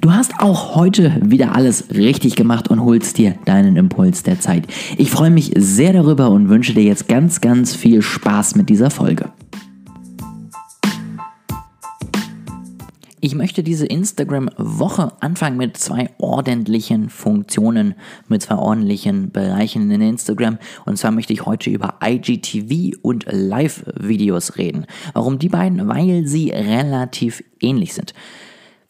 Du hast auch heute wieder alles richtig gemacht und holst dir deinen Impuls der Zeit. Ich freue mich sehr darüber und wünsche dir jetzt ganz, ganz viel Spaß mit dieser Folge. Ich möchte diese Instagram-Woche anfangen mit zwei ordentlichen Funktionen, mit zwei ordentlichen Bereichen in Instagram. Und zwar möchte ich heute über IGTV und Live-Videos reden. Warum die beiden? Weil sie relativ ähnlich sind.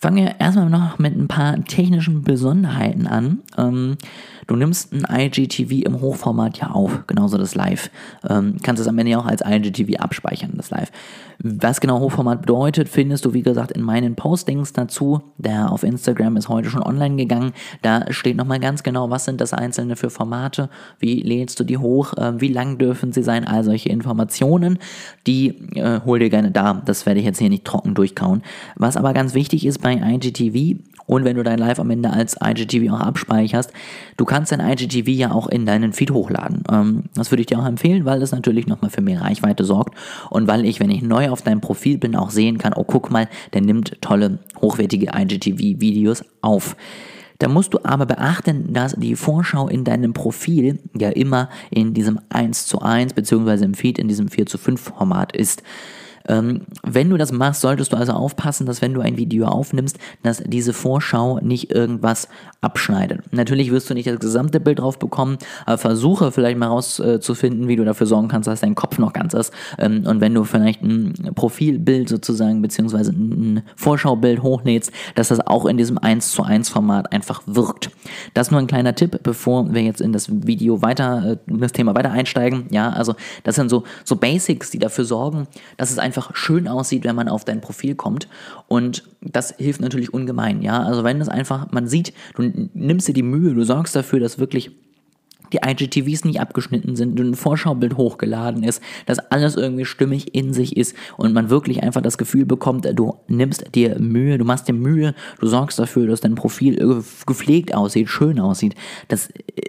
Fangen wir erstmal noch mit ein paar technischen Besonderheiten an. Ähm, du nimmst ein IGTV im Hochformat ja auf, genauso das Live. Ähm, kannst es am Ende auch als IGTV abspeichern, das Live. Was genau Hochformat bedeutet, findest du, wie gesagt, in meinen Postings dazu. Der auf Instagram ist heute schon online gegangen. Da steht nochmal ganz genau, was sind das Einzelne für Formate, wie lädst du die hoch, äh, wie lang dürfen sie sein, all solche Informationen. Die äh, hol dir gerne da. Das werde ich jetzt hier nicht trocken durchkauen. Was aber ganz wichtig ist bei bei IGTV und wenn du dein Live am Ende als IGTV auch abspeicherst, du kannst dein IGTV ja auch in deinen Feed hochladen. Ähm, das würde ich dir auch empfehlen, weil das natürlich nochmal für mehr Reichweite sorgt und weil ich, wenn ich neu auf deinem Profil bin, auch sehen kann, oh guck mal, der nimmt tolle, hochwertige IGTV-Videos auf. Da musst du aber beachten, dass die Vorschau in deinem Profil ja immer in diesem 1 zu 1 beziehungsweise im Feed in diesem 4 zu 5 Format ist. Ähm, wenn du das machst, solltest du also aufpassen, dass wenn du ein Video aufnimmst, dass diese Vorschau nicht irgendwas abschneidet. Natürlich wirst du nicht das gesamte Bild drauf bekommen, aber versuche vielleicht mal rauszufinden, wie du dafür sorgen kannst, dass dein Kopf noch ganz ist. Ähm, und wenn du vielleicht ein Profilbild sozusagen, beziehungsweise ein Vorschaubild hochlädst, dass das auch in diesem 1 zu 1 Format einfach wirkt. Das nur ein kleiner Tipp, bevor wir jetzt in das Video weiter, in äh, das Thema weiter einsteigen. Ja, also das sind so, so Basics, die dafür sorgen, dass es einfach einfach schön aussieht, wenn man auf dein Profil kommt. Und das hilft natürlich ungemein, ja. Also wenn es einfach, man sieht, du nimmst dir die Mühe, du sorgst dafür, dass wirklich die IGTVs nicht abgeschnitten sind, ein Vorschaubild hochgeladen ist, dass alles irgendwie stimmig in sich ist und man wirklich einfach das Gefühl bekommt, du nimmst dir Mühe, du machst dir Mühe, du sorgst dafür, dass dein Profil gepflegt aussieht, schön aussieht. Das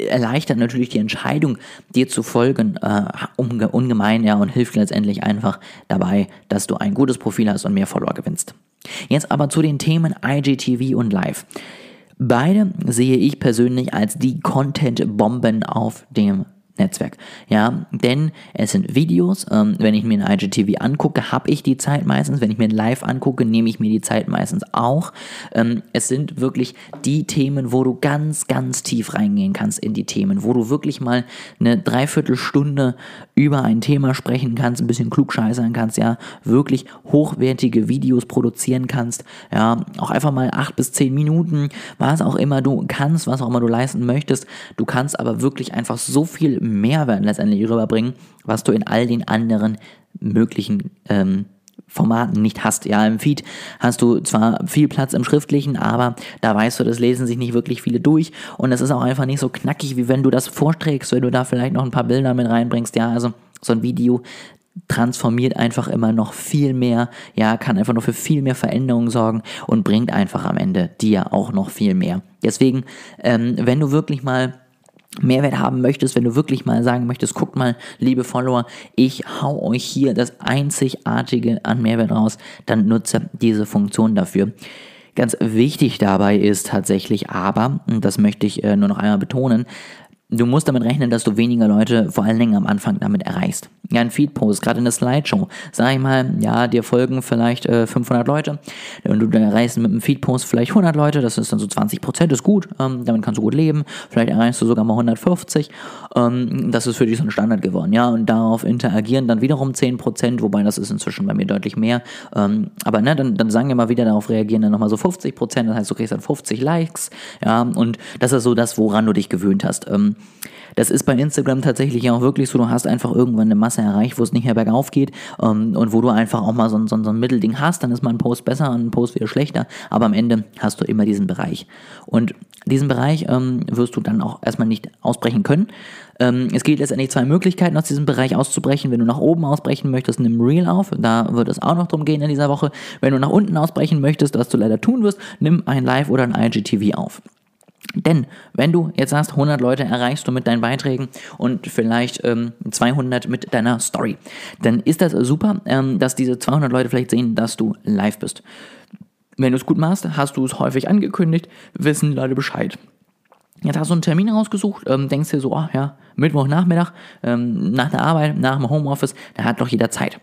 erleichtert natürlich die Entscheidung, dir zu folgen, äh, ungemein, ja, und hilft letztendlich einfach dabei, dass du ein gutes Profil hast und mehr Follower gewinnst. Jetzt aber zu den Themen IGTV und Live. Beide sehe ich persönlich als die Content-Bomben auf dem Netzwerk. Ja, denn es sind Videos. Ähm, wenn ich mir ein IGTV angucke, habe ich die Zeit meistens. Wenn ich mir ein Live angucke, nehme ich mir die Zeit meistens auch. Ähm, es sind wirklich die Themen, wo du ganz, ganz tief reingehen kannst in die Themen, wo du wirklich mal eine Dreiviertelstunde über ein Thema sprechen kannst, ein bisschen klugscheißern kannst, ja, wirklich hochwertige Videos produzieren kannst, ja, auch einfach mal acht bis zehn Minuten, was auch immer du kannst, was auch immer du leisten möchtest. Du kannst aber wirklich einfach so viel Mehrwert letztendlich rüberbringen, was du in all den anderen möglichen ähm, Formaten nicht hast. Ja, im Feed hast du zwar viel Platz im Schriftlichen, aber da weißt du, das lesen sich nicht wirklich viele durch und es ist auch einfach nicht so knackig, wie wenn du das vorträgst, wenn du da vielleicht noch ein paar Bilder mit reinbringst. Ja, also so ein Video transformiert einfach immer noch viel mehr, ja, kann einfach noch für viel mehr Veränderungen sorgen und bringt einfach am Ende dir auch noch viel mehr. Deswegen, ähm, wenn du wirklich mal Mehrwert haben möchtest, wenn du wirklich mal sagen möchtest, guckt mal, liebe Follower, ich hau euch hier das Einzigartige an Mehrwert raus, dann nutze diese Funktion dafür. Ganz wichtig dabei ist tatsächlich aber, und das möchte ich äh, nur noch einmal betonen, du musst damit rechnen, dass du weniger Leute vor allen Dingen am Anfang damit erreichst. Ja, ein Feedpost, gerade in der Slideshow, sag ich mal, ja, dir folgen vielleicht äh, 500 Leute. Und du erreichst mit einem Feedpost vielleicht 100 Leute, das ist dann so 20 Prozent, ist gut, ähm, damit kannst du gut leben, vielleicht erreichst du sogar mal 150, ähm, das ist für dich so ein Standard geworden, ja, und darauf interagieren dann wiederum 10 Prozent, wobei das ist inzwischen bei mir deutlich mehr, ähm, aber ne, dann, dann sagen wir mal wieder, darauf reagieren dann nochmal so 50 Prozent, das heißt, du kriegst dann 50 Likes, ja, und das ist so das, woran du dich gewöhnt hast. Ähm, das ist bei Instagram tatsächlich auch wirklich so, du hast einfach irgendwann eine Masse erreicht, wo es nicht mehr bergauf geht ähm, und wo du einfach auch mal so, so, so ein Mittelding hast, dann ist mal ein Post besser und ein Post wieder schlechter, aber am Ende hast du immer diesen Bereich. Und diesen Bereich ähm, wirst du dann auch erstmal nicht ausbrechen können. Ähm, es gibt letztendlich zwei Möglichkeiten, aus diesem Bereich auszubrechen. Wenn du nach oben ausbrechen möchtest, nimm Real auf. Da wird es auch noch drum gehen in dieser Woche. Wenn du nach unten ausbrechen möchtest, was du leider tun wirst, nimm ein Live oder ein IGTV auf. Denn wenn du jetzt sagst, 100 Leute erreichst du mit deinen Beiträgen und vielleicht ähm, 200 mit deiner Story, dann ist das super, ähm, dass diese 200 Leute vielleicht sehen, dass du live bist. wenn du es gut machst, hast du es häufig angekündigt, wissen Leute Bescheid. Jetzt hast du einen Termin rausgesucht, ähm, denkst dir so, oh ja, Mittwochnachmittag, ähm, nach der Arbeit, nach dem Homeoffice, da hat doch jeder Zeit.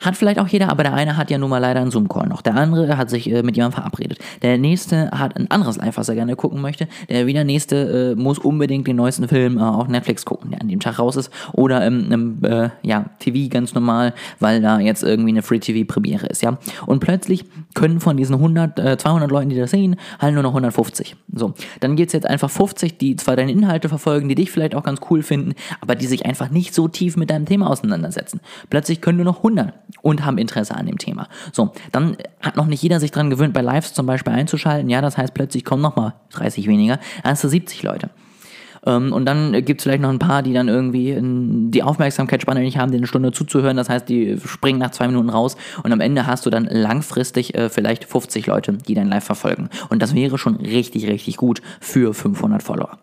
Hat vielleicht auch jeder, aber der eine hat ja nun mal leider einen Zoom-Call noch. Der andere hat sich äh, mit jemandem verabredet. Der nächste hat ein anderes Live, was er gerne gucken möchte. Der wieder nächste äh, muss unbedingt den neuesten Film äh, auf Netflix gucken, der an dem Tag raus ist. Oder im, im äh, ja, TV ganz normal, weil da jetzt irgendwie eine Free-TV-Premiere ist, ja. Und plötzlich können von diesen 100, äh, 200 Leuten, die das sehen, halt nur noch 150. So, dann gibt's jetzt einfach 50, die zwar deine Inhalte verfolgen, die dich vielleicht auch ganz cool finden, aber die sich einfach nicht so tief mit deinem Thema auseinandersetzen. Plötzlich können nur noch 100 und haben Interesse an dem Thema. So, dann hat noch nicht jeder sich dran gewöhnt, bei Lives zum Beispiel einzuschalten. Ja, das heißt, plötzlich kommen nochmal 30 weniger. Dann hast du 70 Leute. Ähm, und dann gibt es vielleicht noch ein paar, die dann irgendwie die Aufmerksamkeitsspanne nicht haben, dir eine Stunde zuzuhören. Das heißt, die springen nach zwei Minuten raus und am Ende hast du dann langfristig äh, vielleicht 50 Leute, die dein Live verfolgen. Und das wäre schon richtig, richtig gut für 500 Follower.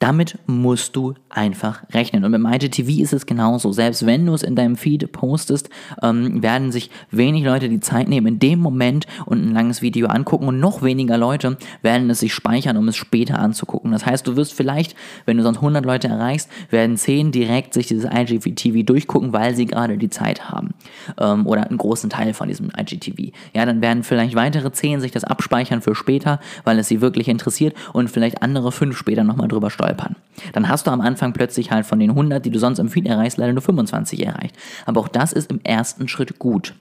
Damit musst du einfach rechnen. Und mit MyGTV ist es genauso. Selbst wenn du es in deinem Feed postest, ähm, werden sich wenig Leute die Zeit nehmen, in dem Moment und ein langes Video angucken und noch weniger Leute werden es sich speichern, um es später anzugucken. Das heißt, du wirst vielleicht, wenn du sonst 100 Leute erreichst, werden 10 direkt sich dieses IGTV durchgucken, weil sie gerade die Zeit haben. Ähm, oder einen großen Teil von diesem IGTV. Ja, dann werden vielleicht weitere 10 sich das abspeichern für später, weil es sie wirklich interessiert und vielleicht andere 5 später nochmal drüber steuern stolpern. Dann hast du am Anfang plötzlich halt von den 100, die du sonst im Feed erreichst, leider nur 25 erreicht. Aber auch das ist im ersten Schritt gut.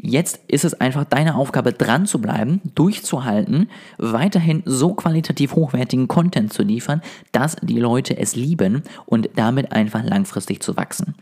Jetzt ist es einfach deine Aufgabe, dran zu bleiben, durchzuhalten, weiterhin so qualitativ hochwertigen Content zu liefern, dass die Leute es lieben und damit einfach langfristig zu wachsen.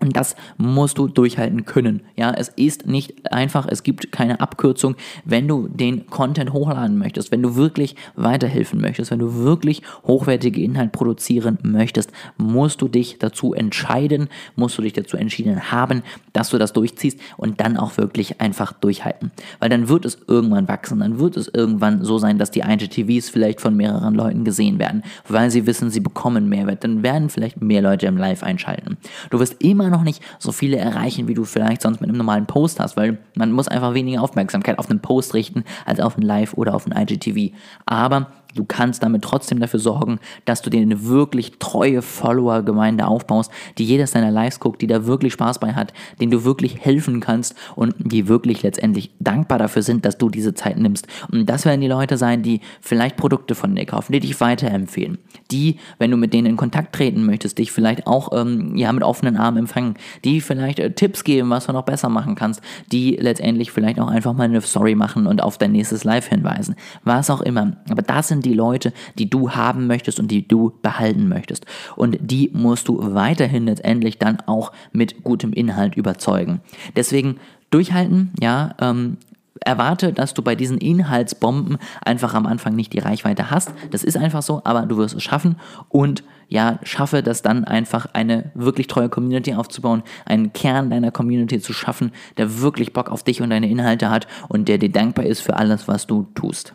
Und das musst du durchhalten können. Ja, es ist nicht einfach, es gibt keine Abkürzung, wenn du den Content hochladen möchtest, wenn du wirklich weiterhelfen möchtest, wenn du wirklich hochwertige Inhalt produzieren möchtest, musst du dich dazu entscheiden, musst du dich dazu entschieden haben, dass du das durchziehst und dann auch wirklich einfach durchhalten. Weil dann wird es irgendwann wachsen, dann wird es irgendwann so sein, dass die IGTVs vielleicht von mehreren Leuten gesehen werden, weil sie wissen, sie bekommen Mehrwert. Dann werden vielleicht mehr Leute im Live einschalten. Du wirst immer noch nicht so viele erreichen, wie du vielleicht sonst mit einem normalen Post hast, weil man muss einfach weniger Aufmerksamkeit auf einen Post richten, als auf ein Live oder auf ein IGTV. Aber Du kannst damit trotzdem dafür sorgen, dass du dir eine wirklich treue Follower-Gemeinde aufbaust, die jedes deiner Lives guckt, die da wirklich Spaß bei hat, denen du wirklich helfen kannst und die wirklich letztendlich dankbar dafür sind, dass du diese Zeit nimmst. Und das werden die Leute sein, die vielleicht Produkte von dir kaufen, die dich weiterempfehlen, die, wenn du mit denen in Kontakt treten möchtest, dich vielleicht auch ähm, ja, mit offenen Armen empfangen, die vielleicht äh, Tipps geben, was du noch besser machen kannst, die letztendlich vielleicht auch einfach mal eine Story machen und auf dein nächstes Live hinweisen, was auch immer. Aber das sind sind die Leute, die du haben möchtest und die du behalten möchtest. Und die musst du weiterhin letztendlich dann auch mit gutem Inhalt überzeugen. Deswegen durchhalten, ja, ähm, erwarte, dass du bei diesen Inhaltsbomben einfach am Anfang nicht die Reichweite hast. Das ist einfach so, aber du wirst es schaffen und ja, schaffe das dann einfach eine wirklich treue Community aufzubauen, einen Kern deiner Community zu schaffen, der wirklich Bock auf dich und deine Inhalte hat und der dir dankbar ist für alles, was du tust.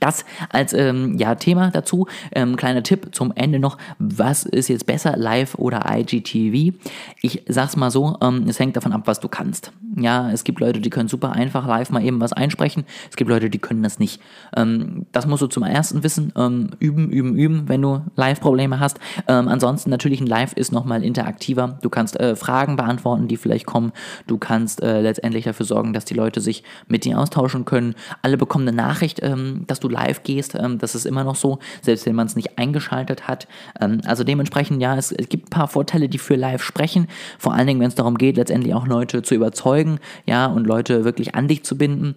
Das als ähm, ja, Thema dazu. Ähm, kleiner Tipp zum Ende noch. Was ist jetzt besser, live oder IGTV? Ich sag's mal so, ähm, es hängt davon ab, was du kannst. Ja, es gibt Leute, die können super einfach live mal eben was einsprechen. Es gibt Leute, die können das nicht. Ähm, das musst du zum ersten wissen. Ähm, üben, üben, üben, wenn du Live-Probleme hast. Ähm, ansonsten natürlich ein Live ist nochmal interaktiver. Du kannst äh, Fragen beantworten, die vielleicht kommen. Du kannst äh, letztendlich dafür sorgen, dass die Leute sich mit dir austauschen können. Alle bekommen eine Nachricht, dass du du live gehst. Ähm, das ist immer noch so, selbst wenn man es nicht eingeschaltet hat. Ähm, also dementsprechend, ja, es, es, gibt ein paar Vorteile, die für live sprechen. Vor allen Dingen, wenn es darum geht, letztendlich auch Leute zu überzeugen, ja, und Leute wirklich an dich zu binden.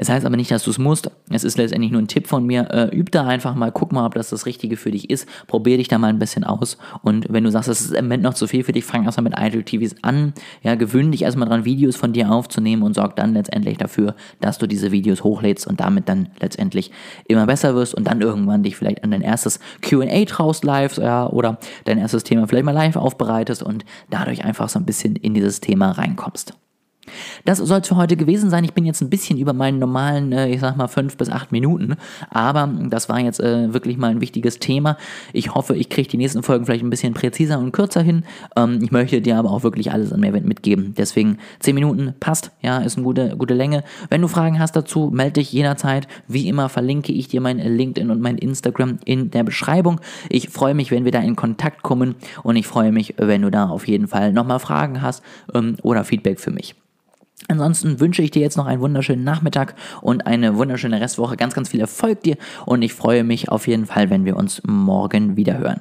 Es heißt aber nicht, dass du es musst. Es ist letztendlich nur ein Tipp von mir. Äh, üb da einfach mal, guck mal, ob das das Richtige für dich ist. Probier dich da mal ein bisschen aus. Und wenn du sagst, das ist im Moment noch zu viel für dich, fang erstmal mit IGTVs an. Ja, gewöhn dich erstmal dran, Videos von dir aufzunehmen und sorg dann letztendlich dafür, dass du diese Videos hochlädst und damit dann letztendlich immer besser wirst und dann irgendwann dich vielleicht an dein erstes QA traust live ja, oder dein erstes Thema vielleicht mal live aufbereitest und dadurch einfach so ein bisschen in dieses Thema reinkommst. Das soll es für heute gewesen sein. Ich bin jetzt ein bisschen über meinen normalen, äh, ich sag mal, fünf bis acht Minuten. Aber das war jetzt äh, wirklich mal ein wichtiges Thema. Ich hoffe, ich kriege die nächsten Folgen vielleicht ein bisschen präziser und kürzer hin. Ähm, ich möchte dir aber auch wirklich alles an Mehrwert mitgeben. Deswegen zehn Minuten passt, ja, ist eine gute, gute Länge. Wenn du Fragen hast dazu, melde dich jederzeit. Wie immer verlinke ich dir mein LinkedIn und mein Instagram in der Beschreibung. Ich freue mich, wenn wir da in Kontakt kommen und ich freue mich, wenn du da auf jeden Fall nochmal Fragen hast ähm, oder Feedback für mich. Ansonsten wünsche ich dir jetzt noch einen wunderschönen Nachmittag und eine wunderschöne Restwoche. Ganz, ganz viel Erfolg dir und ich freue mich auf jeden Fall, wenn wir uns morgen wieder hören.